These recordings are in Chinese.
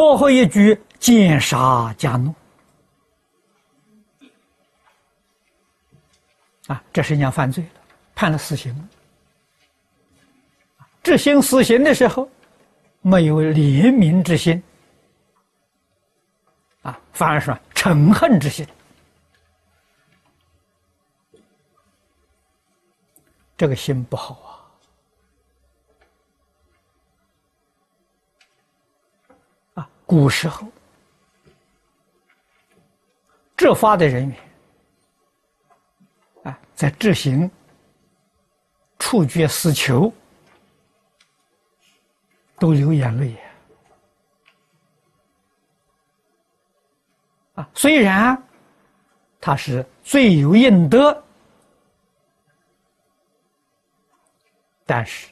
幕后一句奸杀加怒，啊，这是人家犯罪了，判了死刑。执行死刑的时候，没有怜悯之心，啊，反而是嗔恨之心。这个心不好啊！古时候执法的人员啊，在执行处决死囚，都流眼泪啊！虽然他是罪有应得。但是，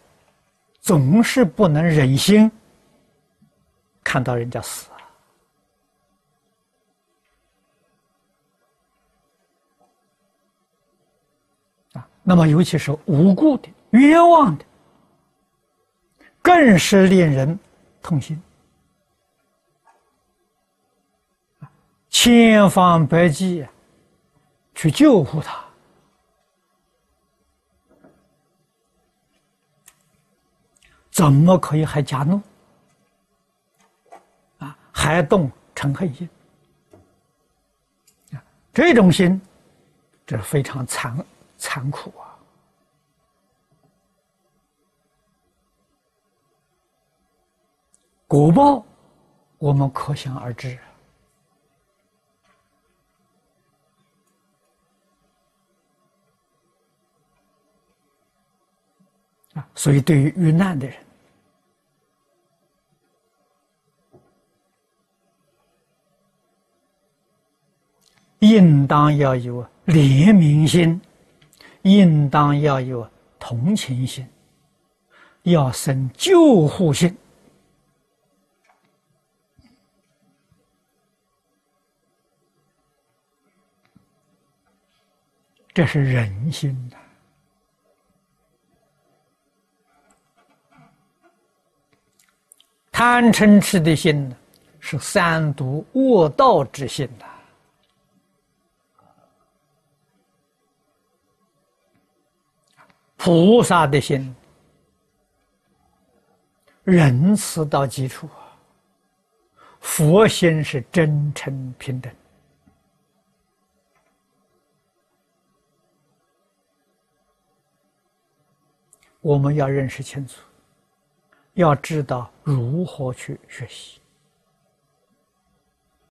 总是不能忍心看到人家死啊！啊，那么尤其是无辜的、冤枉的，更是令人痛心千方百计去救护他。怎么可以还加怒？啊，还动嗔恨心？啊，这种心，这是非常残残酷啊！果报，我们可想而知啊！所以，对于遇难的人，应当要有怜悯心，应当要有同情心，要生救护心，这是人心呐。贪嗔痴的心呢，是三毒恶道之心呐。菩萨的心，仁慈到极处啊！佛心是真诚平等。我们要认识清楚，要知道如何去学习。